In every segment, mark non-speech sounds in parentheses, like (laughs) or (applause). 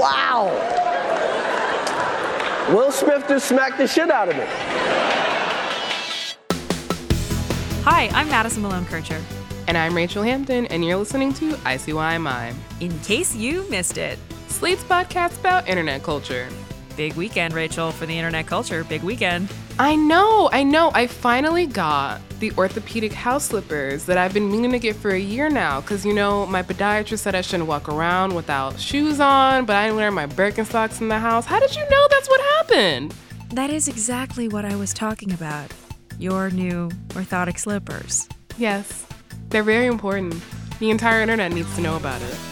Wow. Will Smith just smacked the shit out of me. Hi, I'm Madison Malone Kircher. And I'm Rachel Hampton, and you're listening to ICYMI. In case you missed it, Slate's podcast about internet culture. Big weekend, Rachel, for the internet culture. Big weekend. I know, I know. I finally got the orthopedic house slippers that I've been meaning to get for a year now. Because, you know, my podiatrist said I shouldn't walk around without shoes on, but I didn't wear my Birkenstocks in the house. How did you know that's what happened? That is exactly what I was talking about. Your new orthotic slippers. Yes, they're very important. The entire internet needs to know about it.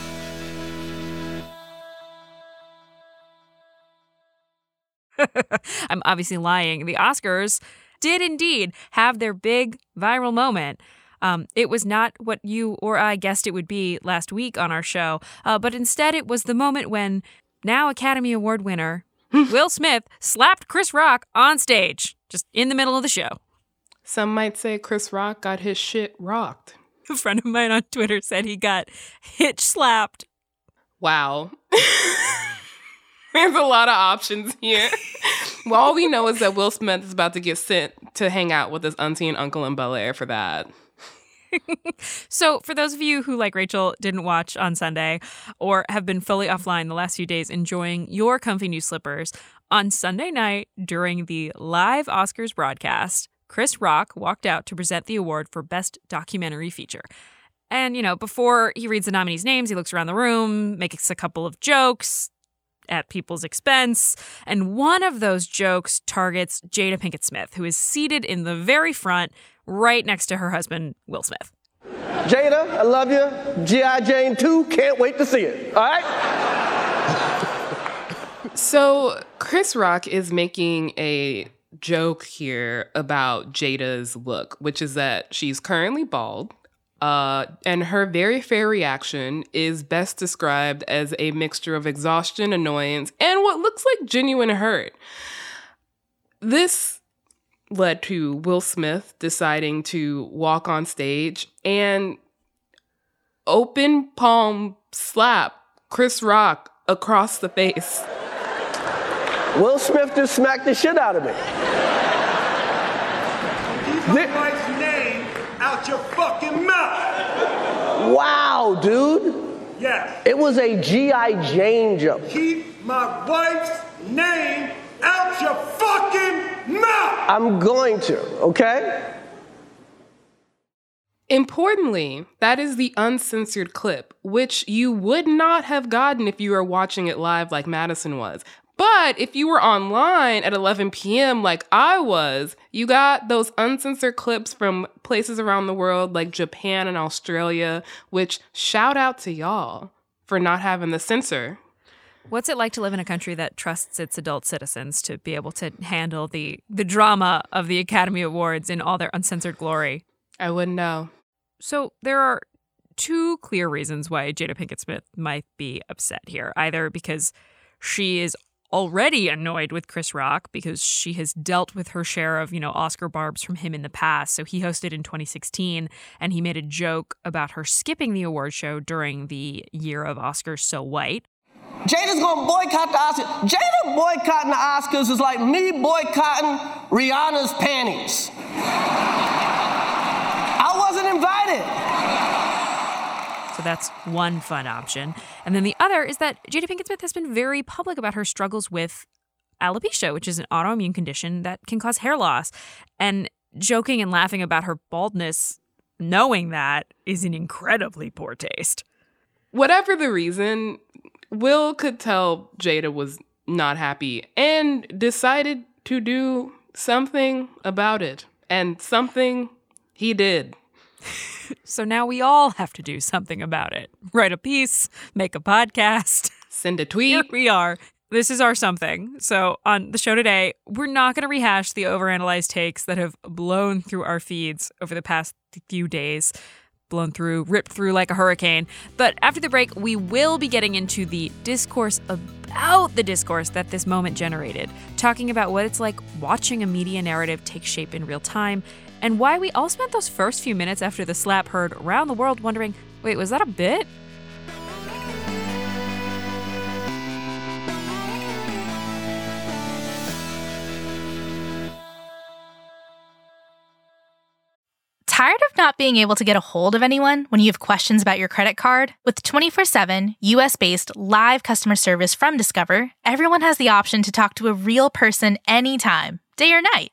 I'm obviously lying. The Oscars did indeed have their big viral moment. Um, it was not what you or I guessed it would be last week on our show, uh, but instead it was the moment when now Academy Award winner (laughs) Will Smith slapped Chris Rock on stage, just in the middle of the show. Some might say Chris Rock got his shit rocked. A friend of mine on Twitter said he got hitch slapped. Wow. (laughs) There's a lot of options here. (laughs) well, all we know is that Will Smith is about to get sent to hang out with his auntie and uncle in Bel Air for that. (laughs) so, for those of you who, like Rachel, didn't watch on Sunday or have been fully offline the last few days enjoying your comfy new slippers, on Sunday night during the live Oscars broadcast, Chris Rock walked out to present the award for Best Documentary Feature. And, you know, before he reads the nominees' names, he looks around the room, makes a couple of jokes at people's expense. And one of those jokes targets Jada Pinkett Smith, who is seated in the very front, right next to her husband, Will Smith. Jada, I love you. G.I. Jane 2, can't wait to see it. All right? so, Chris Rock is making a joke here about Jada's look, which is that she's currently bald. Uh, and her very fair reaction is best described as a mixture of exhaustion, annoyance, and what looks like genuine hurt. This led to Will Smith deciding to walk on stage and open palm slap Chris Rock across the face. Will Smith just smacked the shit out of me. Keep my wife's name out your fucking mouth. Wow, dude. Yes. It was a G.I. Jane joke. Keep my wife's name out your fucking mouth. I'm going to, okay? Importantly, that is the uncensored clip, which you would not have gotten if you were watching it live like Madison was. But if you were online at 11 p.m., like I was, you got those uncensored clips from places around the world like Japan and Australia, which shout out to y'all for not having the censor. What's it like to live in a country that trusts its adult citizens to be able to handle the, the drama of the Academy Awards in all their uncensored glory? I wouldn't know. So there are two clear reasons why Jada Pinkett Smith might be upset here. Either because she is already annoyed with Chris Rock because she has dealt with her share of, you know, Oscar barbs from him in the past. So he hosted in 2016 and he made a joke about her skipping the award show during the year of Oscars So White. Jada's gonna boycott the Oscars. Jada boycotting the Oscars is like me boycotting Rihanna's panties. So that's one fun option. And then the other is that Jada Pinkett Smith has been very public about her struggles with alopecia, which is an autoimmune condition that can cause hair loss. And joking and laughing about her baldness, knowing that, is in incredibly poor taste. Whatever the reason, Will could tell Jada was not happy and decided to do something about it. And something he did. (laughs) So now we all have to do something about it. Write a piece, make a podcast. Send a (laughs) tweet. Here we are. This is our something. So on the show today, we're not going to rehash the overanalyzed takes that have blown through our feeds over the past few days. Blown through, ripped through like a hurricane. But after the break, we will be getting into the discourse about the discourse that this moment generated, talking about what it's like watching a media narrative take shape in real time, and why we all spent those first few minutes after the slap heard around the world wondering wait, was that a bit? Tired of not being able to get a hold of anyone when you have questions about your credit card? With 24 7 US based live customer service from Discover, everyone has the option to talk to a real person anytime, day or night.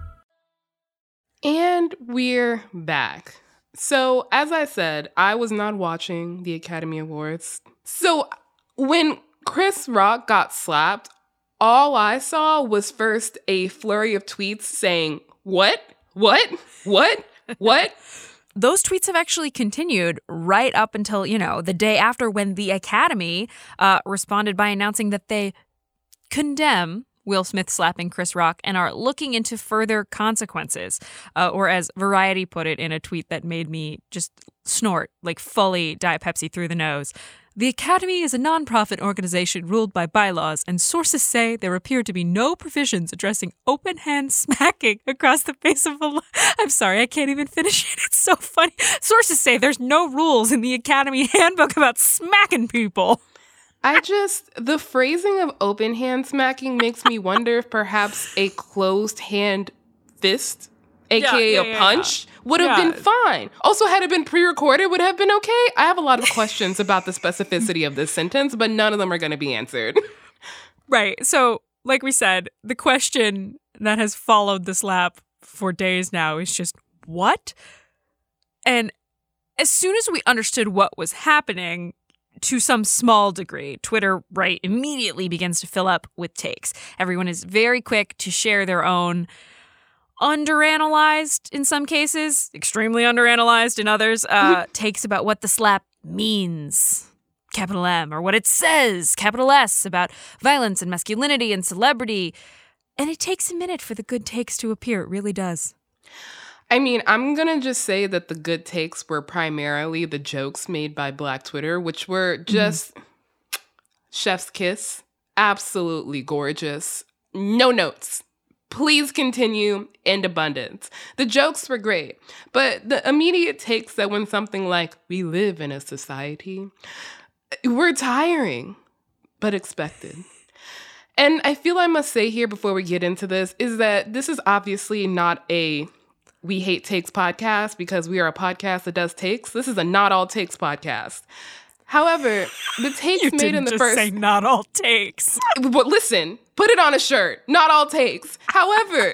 And we're back. So, as I said, I was not watching the Academy Awards. So, when Chris Rock got slapped, all I saw was first a flurry of tweets saying, What? What? What? What? (laughs) those tweets have actually continued right up until you know the day after when the academy uh, responded by announcing that they condemn will smith slapping chris rock and are looking into further consequences uh, or as variety put it in a tweet that made me just snort like fully diet pepsi through the nose the Academy is a nonprofit organization ruled by bylaws, and sources say there appear to be no provisions addressing open hand (laughs) smacking across the face of a. Li- I'm sorry, I can't even finish it. It's so funny. Sources say there's no rules in the Academy (laughs) handbook about smacking people. I just, the phrasing of open hand smacking makes me wonder if perhaps a closed hand fist, aka yeah, a yeah, punch, would have Yeah. been fine. Also, had it been pre recorded, would have been okay. I have a lot of questions about the specificity of this sentence, but none of them are going to be answered. (laughs) Right. So, like we said, the question that has followed the slap for days now is just what? And as soon as we understood what was happening, to some small degree, Twitter right immediately begins to fill up with takes. Everyone is very quick to share their own underanalyzed in some cases, extremely underanalyzed in others, uh, takes about what the slap means. Capital M, or what it says, capital S, about violence and masculinity and celebrity. And it takes a minute for the good takes to appear. It really does. I mean, I'm going to just say that the good takes were primarily the jokes made by Black Twitter, which were mm-hmm. just chef's kiss, absolutely gorgeous. No notes. Please continue in abundance. The jokes were great, but the immediate takes that when something like, we live in a society, were tiring, but expected. And I feel I must say here before we get into this is that this is obviously not a we hate takes podcast because we are a podcast that does takes. This is a not all takes podcast. However, the (laughs) takes You made in the just first say not all takes. (laughs) but listen, put it on a shirt. Not all takes. However,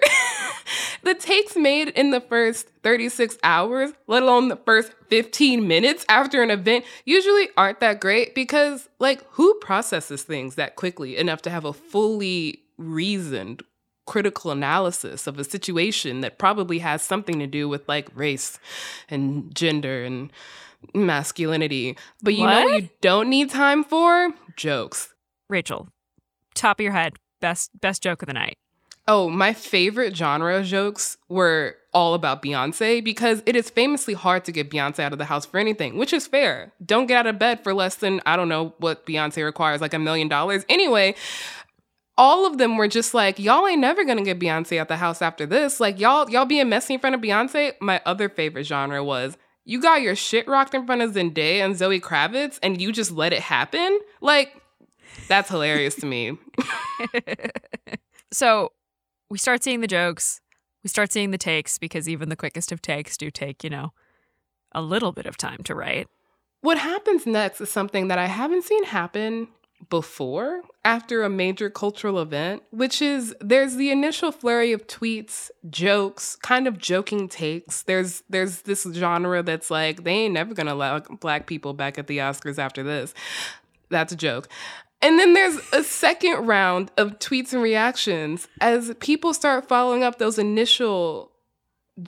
(laughs) the takes made in the first 36 hours, let alone the first 15 minutes after an event, usually aren't that great because, like, who processes things that quickly enough to have a fully reasoned critical analysis of a situation that probably has something to do with like race and gender and masculinity. But you know what What? you don't need time for? Jokes. Rachel, top of your head, best best joke of the night. Oh, my favorite genre of jokes were all about Beyonce because it is famously hard to get Beyonce out of the house for anything, which is fair. Don't get out of bed for less than, I don't know what Beyonce requires, like a million dollars. Anyway, all of them were just like, y'all ain't never gonna get Beyonce out the house after this. Like, y'all, y'all being messy in front of Beyonce. My other favorite genre was, you got your shit rocked in front of Zendaya and Zoe Kravitz and you just let it happen? Like, that's hilarious to me. (laughs) (laughs) so we start seeing the jokes, we start seeing the takes because even the quickest of takes do take, you know, a little bit of time to write. What happens next is something that I haven't seen happen before after a major cultural event, which is there's the initial flurry of tweets, jokes, kind of joking takes. There's there's this genre that's like they ain't never gonna allow black people back at the Oscars after this. That's a joke. And then there's a second round of tweets and reactions as people start following up those initial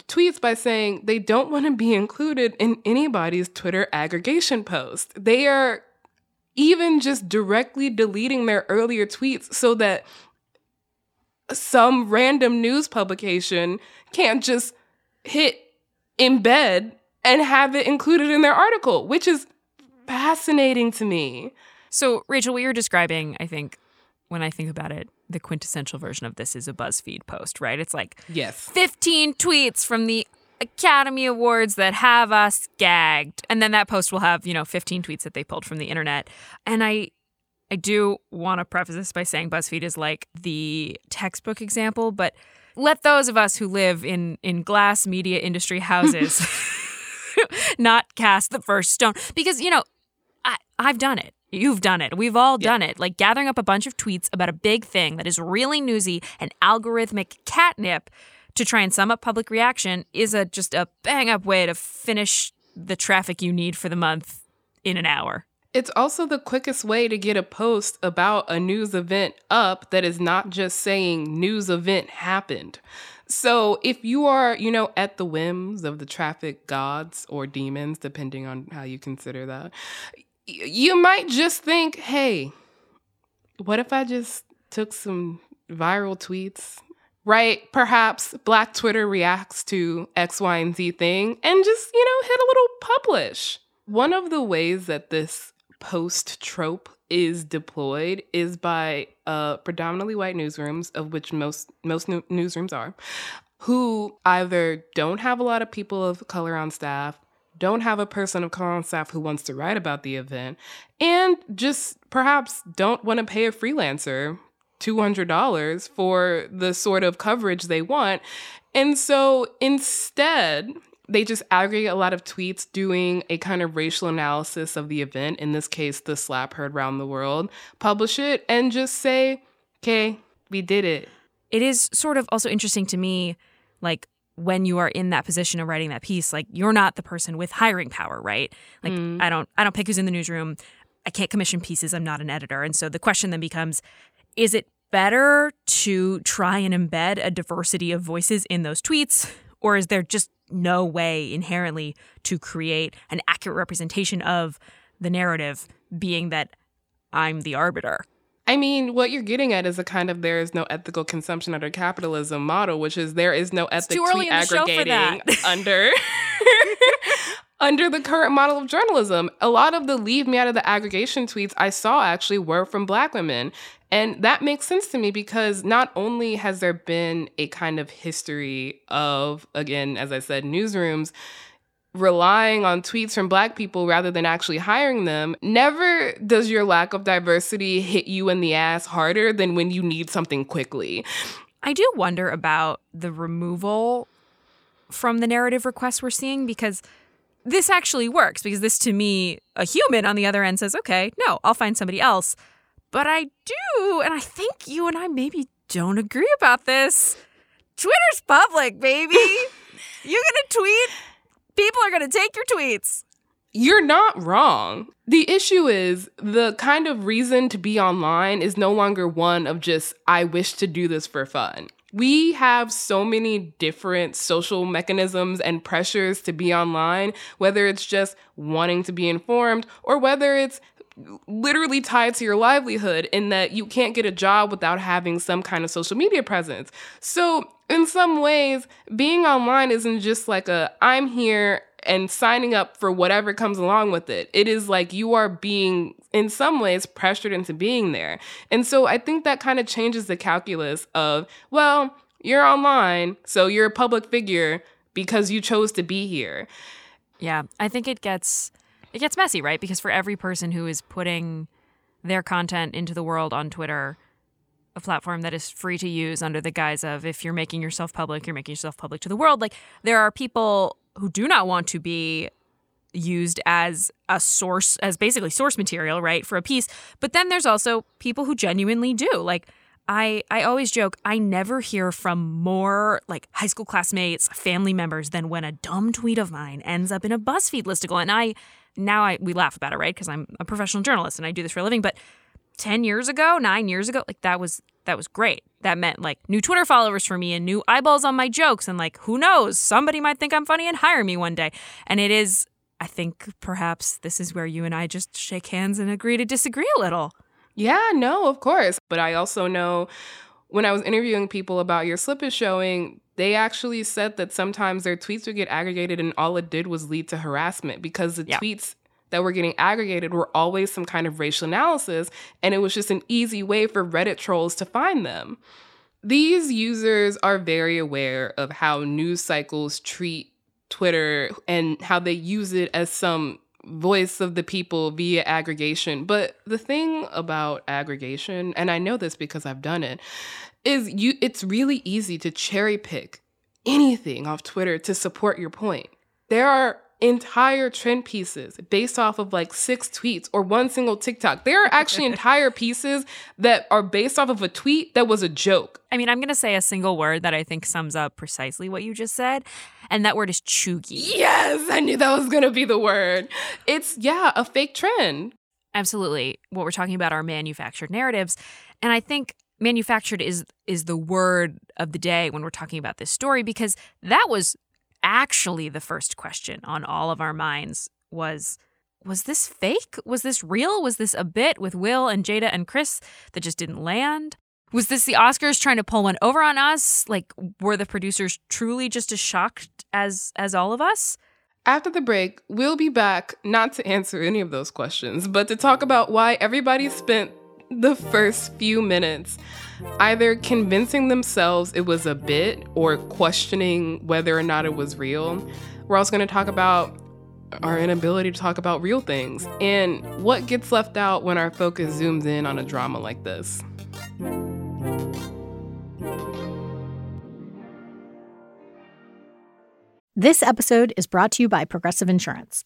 tweets by saying they don't want to be included in anybody's Twitter aggregation post. They are even just directly deleting their earlier tweets so that some random news publication can't just hit embed and have it included in their article, which is fascinating to me. So, Rachel, what you're describing, I think, when I think about it, the quintessential version of this is a BuzzFeed post, right? It's like yes. 15 tweets from the Academy Awards that have us gagged. And then that post will have, you know, 15 tweets that they pulled from the internet. And I I do want to preface this by saying BuzzFeed is like the textbook example, but let those of us who live in in glass media industry houses (laughs) not cast the first stone because you know, I I've done it. You've done it. We've all done yeah. it. Like gathering up a bunch of tweets about a big thing that is really newsy and algorithmic catnip to try and sum up public reaction is a just a bang up way to finish the traffic you need for the month in an hour. It's also the quickest way to get a post about a news event up that is not just saying news event happened. So if you are, you know, at the whims of the traffic gods or demons, depending on how you consider that, you might just think, hey, what if I just took some viral tweets, right? Perhaps Black Twitter reacts to X, Y, and Z thing and just, you know, hit a little publish. One of the ways that this post trope is deployed is by uh, predominantly white newsrooms, of which most most newsrooms are, who either don't have a lot of people of color on staff don't have a person of color on staff who wants to write about the event, and just perhaps don't want to pay a freelancer $200 for the sort of coverage they want. And so instead, they just aggregate a lot of tweets doing a kind of racial analysis of the event, in this case, the slap heard around the world, publish it, and just say, okay, we did it. It is sort of also interesting to me, like, when you are in that position of writing that piece like you're not the person with hiring power right like mm. i don't i don't pick who's in the newsroom i can't commission pieces i'm not an editor and so the question then becomes is it better to try and embed a diversity of voices in those tweets or is there just no way inherently to create an accurate representation of the narrative being that i'm the arbiter? I mean, what you're getting at is a kind of there is no ethical consumption under capitalism model, which is there is no ethic tweet aggregating (laughs) under (laughs) under the current model of journalism. A lot of the leave me out of the aggregation tweets I saw actually were from black women. And that makes sense to me because not only has there been a kind of history of, again, as I said, newsrooms relying on tweets from black people rather than actually hiring them, never does your lack of diversity hit you in the ass harder than when you need something quickly. I do wonder about the removal from the narrative requests we're seeing because this actually works because this to me a human on the other end says okay no i'll find somebody else but i do and i think you and i maybe don't agree about this twitter's public baby (laughs) You're gonna tweet People are going to take your tweets. You're not wrong. The issue is the kind of reason to be online is no longer one of just, I wish to do this for fun. We have so many different social mechanisms and pressures to be online, whether it's just wanting to be informed or whether it's literally tied to your livelihood in that you can't get a job without having some kind of social media presence. So in some ways, being online isn't just like a I'm here and signing up for whatever comes along with it. It is like you are being, in some ways, pressured into being there. And so I think that kind of changes the calculus of, well, you're online, so you're a public figure because you chose to be here. Yeah, I think it gets it gets messy, right? Because for every person who is putting their content into the world on Twitter, a platform that is free to use under the guise of if you're making yourself public, you're making yourself public to the world. Like there are people who do not want to be used as a source as basically source material, right, for a piece. But then there's also people who genuinely do. Like I I always joke, I never hear from more like high school classmates, family members than when a dumb tweet of mine ends up in a BuzzFeed listicle. And I now I we laugh about it, right? Because I'm a professional journalist and I do this for a living. But 10 years ago, nine years ago, like that was that was great. That meant like new Twitter followers for me and new eyeballs on my jokes. And like, who knows? Somebody might think I'm funny and hire me one day. And it is I think perhaps this is where you and I just shake hands and agree to disagree a little. Yeah, no, of course. But I also know when I was interviewing people about your slip is showing, they actually said that sometimes their tweets would get aggregated and all it did was lead to harassment because the Yeah. tweets that were getting aggregated were always some kind of racial analysis and it was just an easy way for Reddit trolls to find them. These users are very aware of how news cycles treat Twitter and how they use it as some voice of the people via aggregation. But the thing about aggregation, and I know this because I've done it, is you it's really easy to cherry pick anything off Twitter to support your point. There are entire trend pieces based off of like six tweets or one single TikTok. There are actually (laughs) entire pieces that are based off of a tweet that was a joke. I mean, I'm going to say a single word that I think sums up precisely what you just said, and that word is chuggy. Yes, I knew that was going to be the word. It's yeah, a fake trend. Absolutely. What we're talking about are manufactured narratives, and I think manufactured is is the word of the day when we're talking about this story because that was actually the first question on all of our minds was was this fake? Was this real? Was this a bit with Will and Jada and Chris that just didn't land? Was this the Oscars trying to pull one over on us? Like were the producers truly just as shocked as as all of us? After the break, we'll be back not to answer any of those questions, but to talk about why everybody spent the first few minutes either convincing themselves it was a bit or questioning whether or not it was real. We're also going to talk about our inability to talk about real things and what gets left out when our focus zooms in on a drama like this. This episode is brought to you by Progressive Insurance.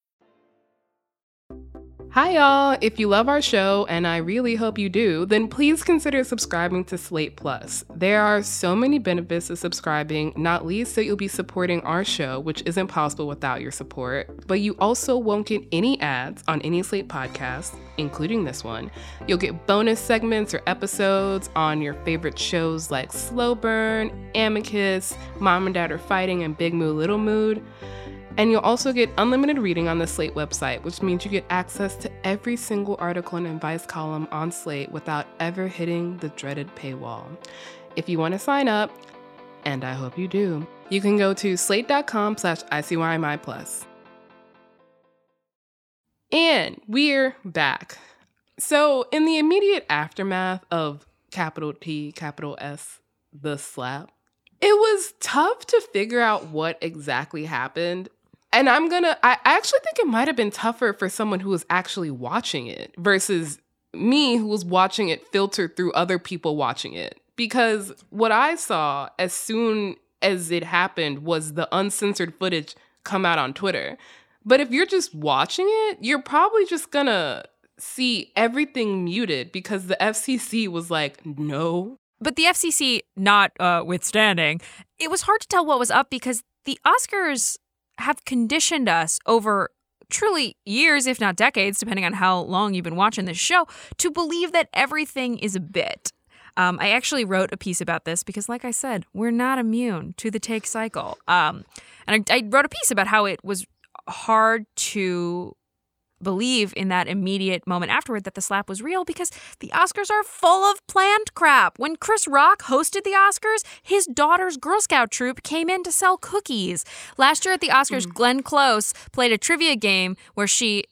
Hi, y'all. If you love our show, and I really hope you do, then please consider subscribing to Slate Plus. There are so many benefits to subscribing, not least that you'll be supporting our show, which isn't possible without your support. But you also won't get any ads on any Slate podcast, including this one. You'll get bonus segments or episodes on your favorite shows like Slow Burn, Amicus, Mom and Dad Are Fighting, and Big Mood Little Mood. And you'll also get unlimited reading on the Slate website, which means you get access to every single article and advice column on Slate without ever hitting the dreaded paywall. If you want to sign up, and I hope you do, you can go to slate.com slash ICYMI. And we're back. So, in the immediate aftermath of capital T, capital S, the slap, it was tough to figure out what exactly happened. And I'm gonna, I actually think it might have been tougher for someone who was actually watching it versus me who was watching it filtered through other people watching it. Because what I saw as soon as it happened was the uncensored footage come out on Twitter. But if you're just watching it, you're probably just gonna see everything muted because the FCC was like, no. But the FCC not uh, withstanding, it was hard to tell what was up because the Oscars have conditioned us over truly years, if not decades, depending on how long you've been watching this show, to believe that everything is a bit. Um, I actually wrote a piece about this because, like I said, we're not immune to the take cycle. Um, and I, I wrote a piece about how it was hard to believe in that immediate moment afterward that the slap was real because the Oscars are full of planned crap. When Chris Rock hosted the Oscars, his daughter's Girl Scout troop came in to sell cookies. Last year at the Oscars, mm. Glenn Close played a trivia game where she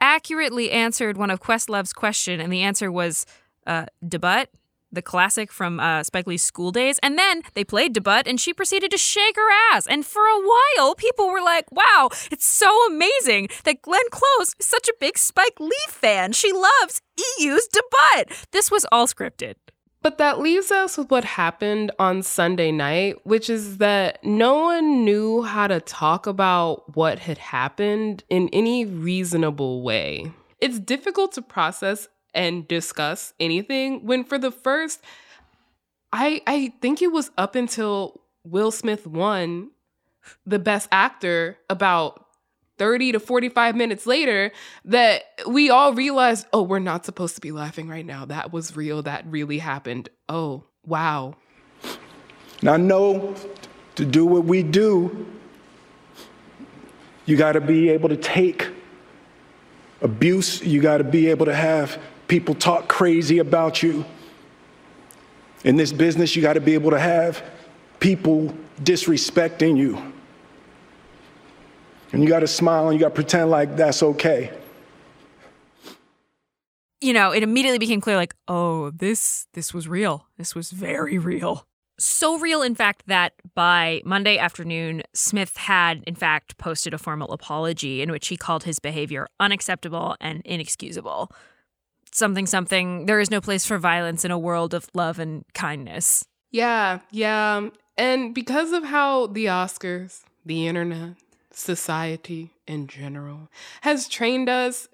accurately answered one of Questlove's question, and the answer was uh, Da Butt the classic from uh, Spike Lee's School Daze. And then they played Da Butt, and she proceeded to shake her ass. And for a while, people were like, wow, it's so amazing that Glenn Close is such a big Spike Lee fan. She loves E.U.'s Da Butt. This was all scripted. But that leaves us with what happened on Sunday night, which is that no one knew how to talk about what had happened in any reasonable way. It's difficult to process and discuss anything when for the first I I think it was up until Will Smith won the best actor about 30 to 45 minutes later that we all realized, oh, we're not supposed to be laughing right now. That was real. That really happened. Oh, wow. Now, know to do what we do, you got to be able to take abuse, you got to be able to have People talk crazy about you. In this business, you got to be able to have people disrespecting you. And you got to smile and you got to pretend like that's okay. You know, it immediately became clear like, oh, this this was real. This was very real. So real, in fact, that by Monday afternoon, Smith had, in fact, posted a formal apology in which he called his behavior unacceptable and inexcusable something something there is no place for violence in a world of love and kindness. Yeah, yeah. And because of how the Oscars, the internet, society in general has trained us,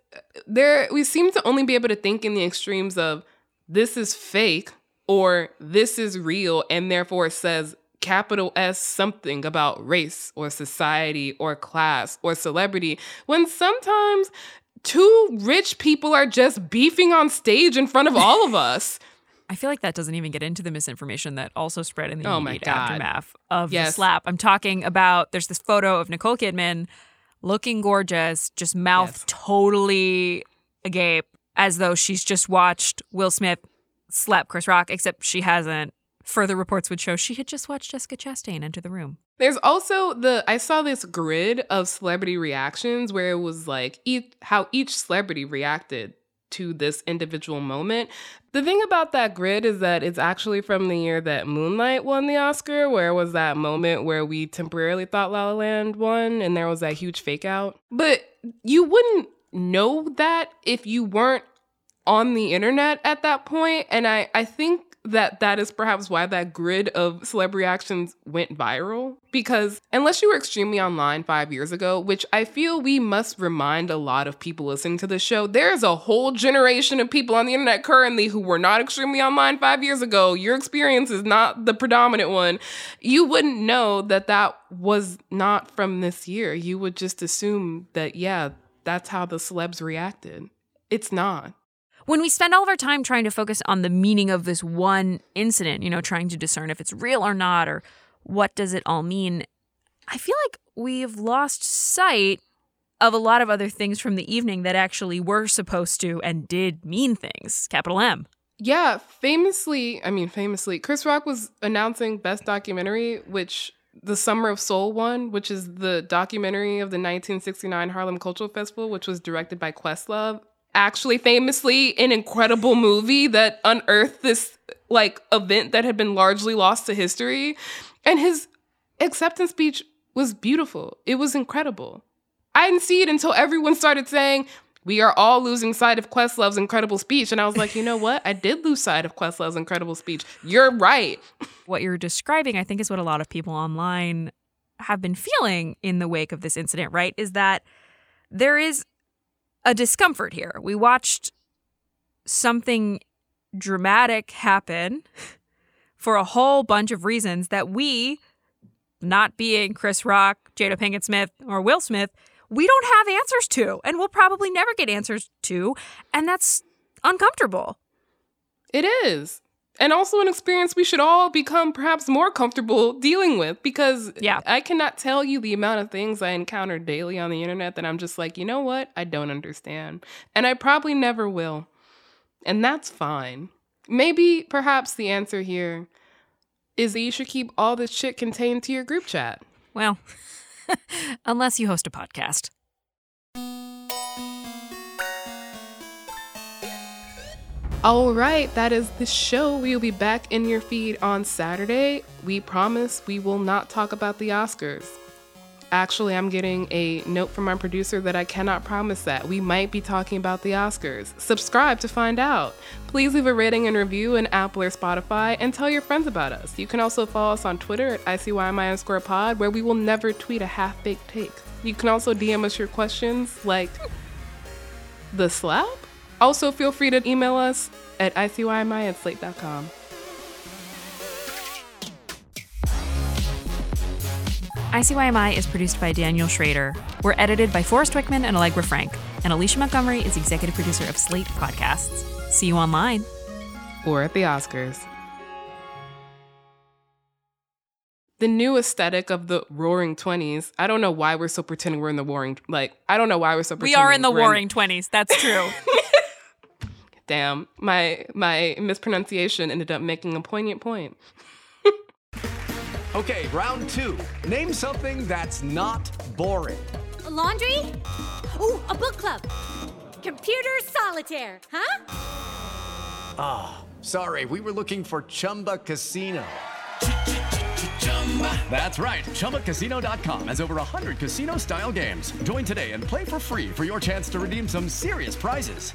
there we seem to only be able to think in the extremes of this is fake or this is real and therefore it says capital S something about race or society or class or celebrity when sometimes two rich people are just beefing on stage in front of all of us. (laughs) I feel like that doesn't even get into the misinformation that also spread in the oh immediate aftermath of yes. the slap. I'm talking about there's this photo of Nicole Kidman looking gorgeous, just mouth yes. totally agape, as though she's just watched Will Smith slap Chris Rock, except she hasn't. Further reports would show she had just watched Jessica Chastain enter the room. There's also the I saw this grid of celebrity reactions where it was like each, how each celebrity reacted to this individual moment. The thing about that grid is that it's actually from the year that Moonlight won the Oscar, where was that moment where we temporarily thought La La Land won and there was that huge fake out. But you wouldn't know that if you weren't on the internet at that point and I I think that that is perhaps why that grid of celeb reactions went viral. Because unless you were extremely online five years ago, which I feel we must remind a lot of people listening to this show, there's a whole generation of people on the internet currently who were not extremely online five years ago. Your experience is not the predominant one. You wouldn't know that that was not from this year. You would just assume that, yeah, that's how the celebs reacted. It's not when we spend all of our time trying to focus on the meaning of this one incident, you know, trying to discern if it's real or not or what does it all mean, I feel like we've lost sight of a lot of other things from the evening that actually were supposed to and did mean things. Capital M. Yeah, famously, I mean, famously, Chris Rock was announcing Best Documentary, which the Summer of Soul won, which is the documentary of the 1969 Harlem Cultural Festival, which was directed by Questlove actually famously an incredible movie that unearthed this like event that had been largely lost to history. And his acceptance speech was beautiful. It was incredible. I didn't see it until everyone started saying, we are all losing sight of Questlove's incredible speech. And I was like, you know what? I did lose sight of Questlove's incredible speech. You're right. (laughs) What you're describing, I think, is what a lot of people online have been feeling in the wake of this incident, right? Is that there is a discomfort here. We watched something dramatic happen (laughs) for a whole bunch of reasons that we, not being Chris Rock, Jada Pinkett Smith, or Will Smith, we don't have answers to, and we'll probably never get answers to. And that's uncomfortable. It is. And also an experience we should all become perhaps more comfortable dealing with because yeah. I cannot tell you the amount of things I encounter daily on the internet that I'm just like, you know what? I don't understand. And I probably never will. And that's fine. Maybe, perhaps the answer here is that you should keep all this shit contained to your group chat. Well, (laughs) unless you host a podcast. All right, that is the show. We will be back in your feed on Saturday. We promise we will not talk about the Oscars. Actually, I'm getting a note from my producer that I cannot promise that. We might be talking about the Oscars. Subscribe to find out. Please leave a rating and review in Apple or Spotify and tell your friends about us. You can also follow us on Twitter at ICYMI where we will never tweet a half baked take. You can also DM us your questions like the slap? Also, feel free to email us at ICYMI at slate.com. ICYMI is produced by Daniel Schrader. We're edited by Forrest Wickman and Allegra Frank. And Alicia Montgomery is executive producer of Slate Podcasts. See you online. Or at the Oscars. The new aesthetic of the roaring 20s. I don't know why we're so pretending we're in the warring like I don't know why we're so pretending. We are in the warring 20s. That's true. (laughs) Damn, my my mispronunciation ended up making a poignant point. (laughs) okay, round two. Name something that's not boring. A laundry? Ooh, a book club. Computer solitaire, huh? Ah, oh, sorry. We were looking for Chumba Casino. That's right. ChumbaCasino.com has over 100 casino style games. Join today and play for free for your chance to redeem some serious prizes.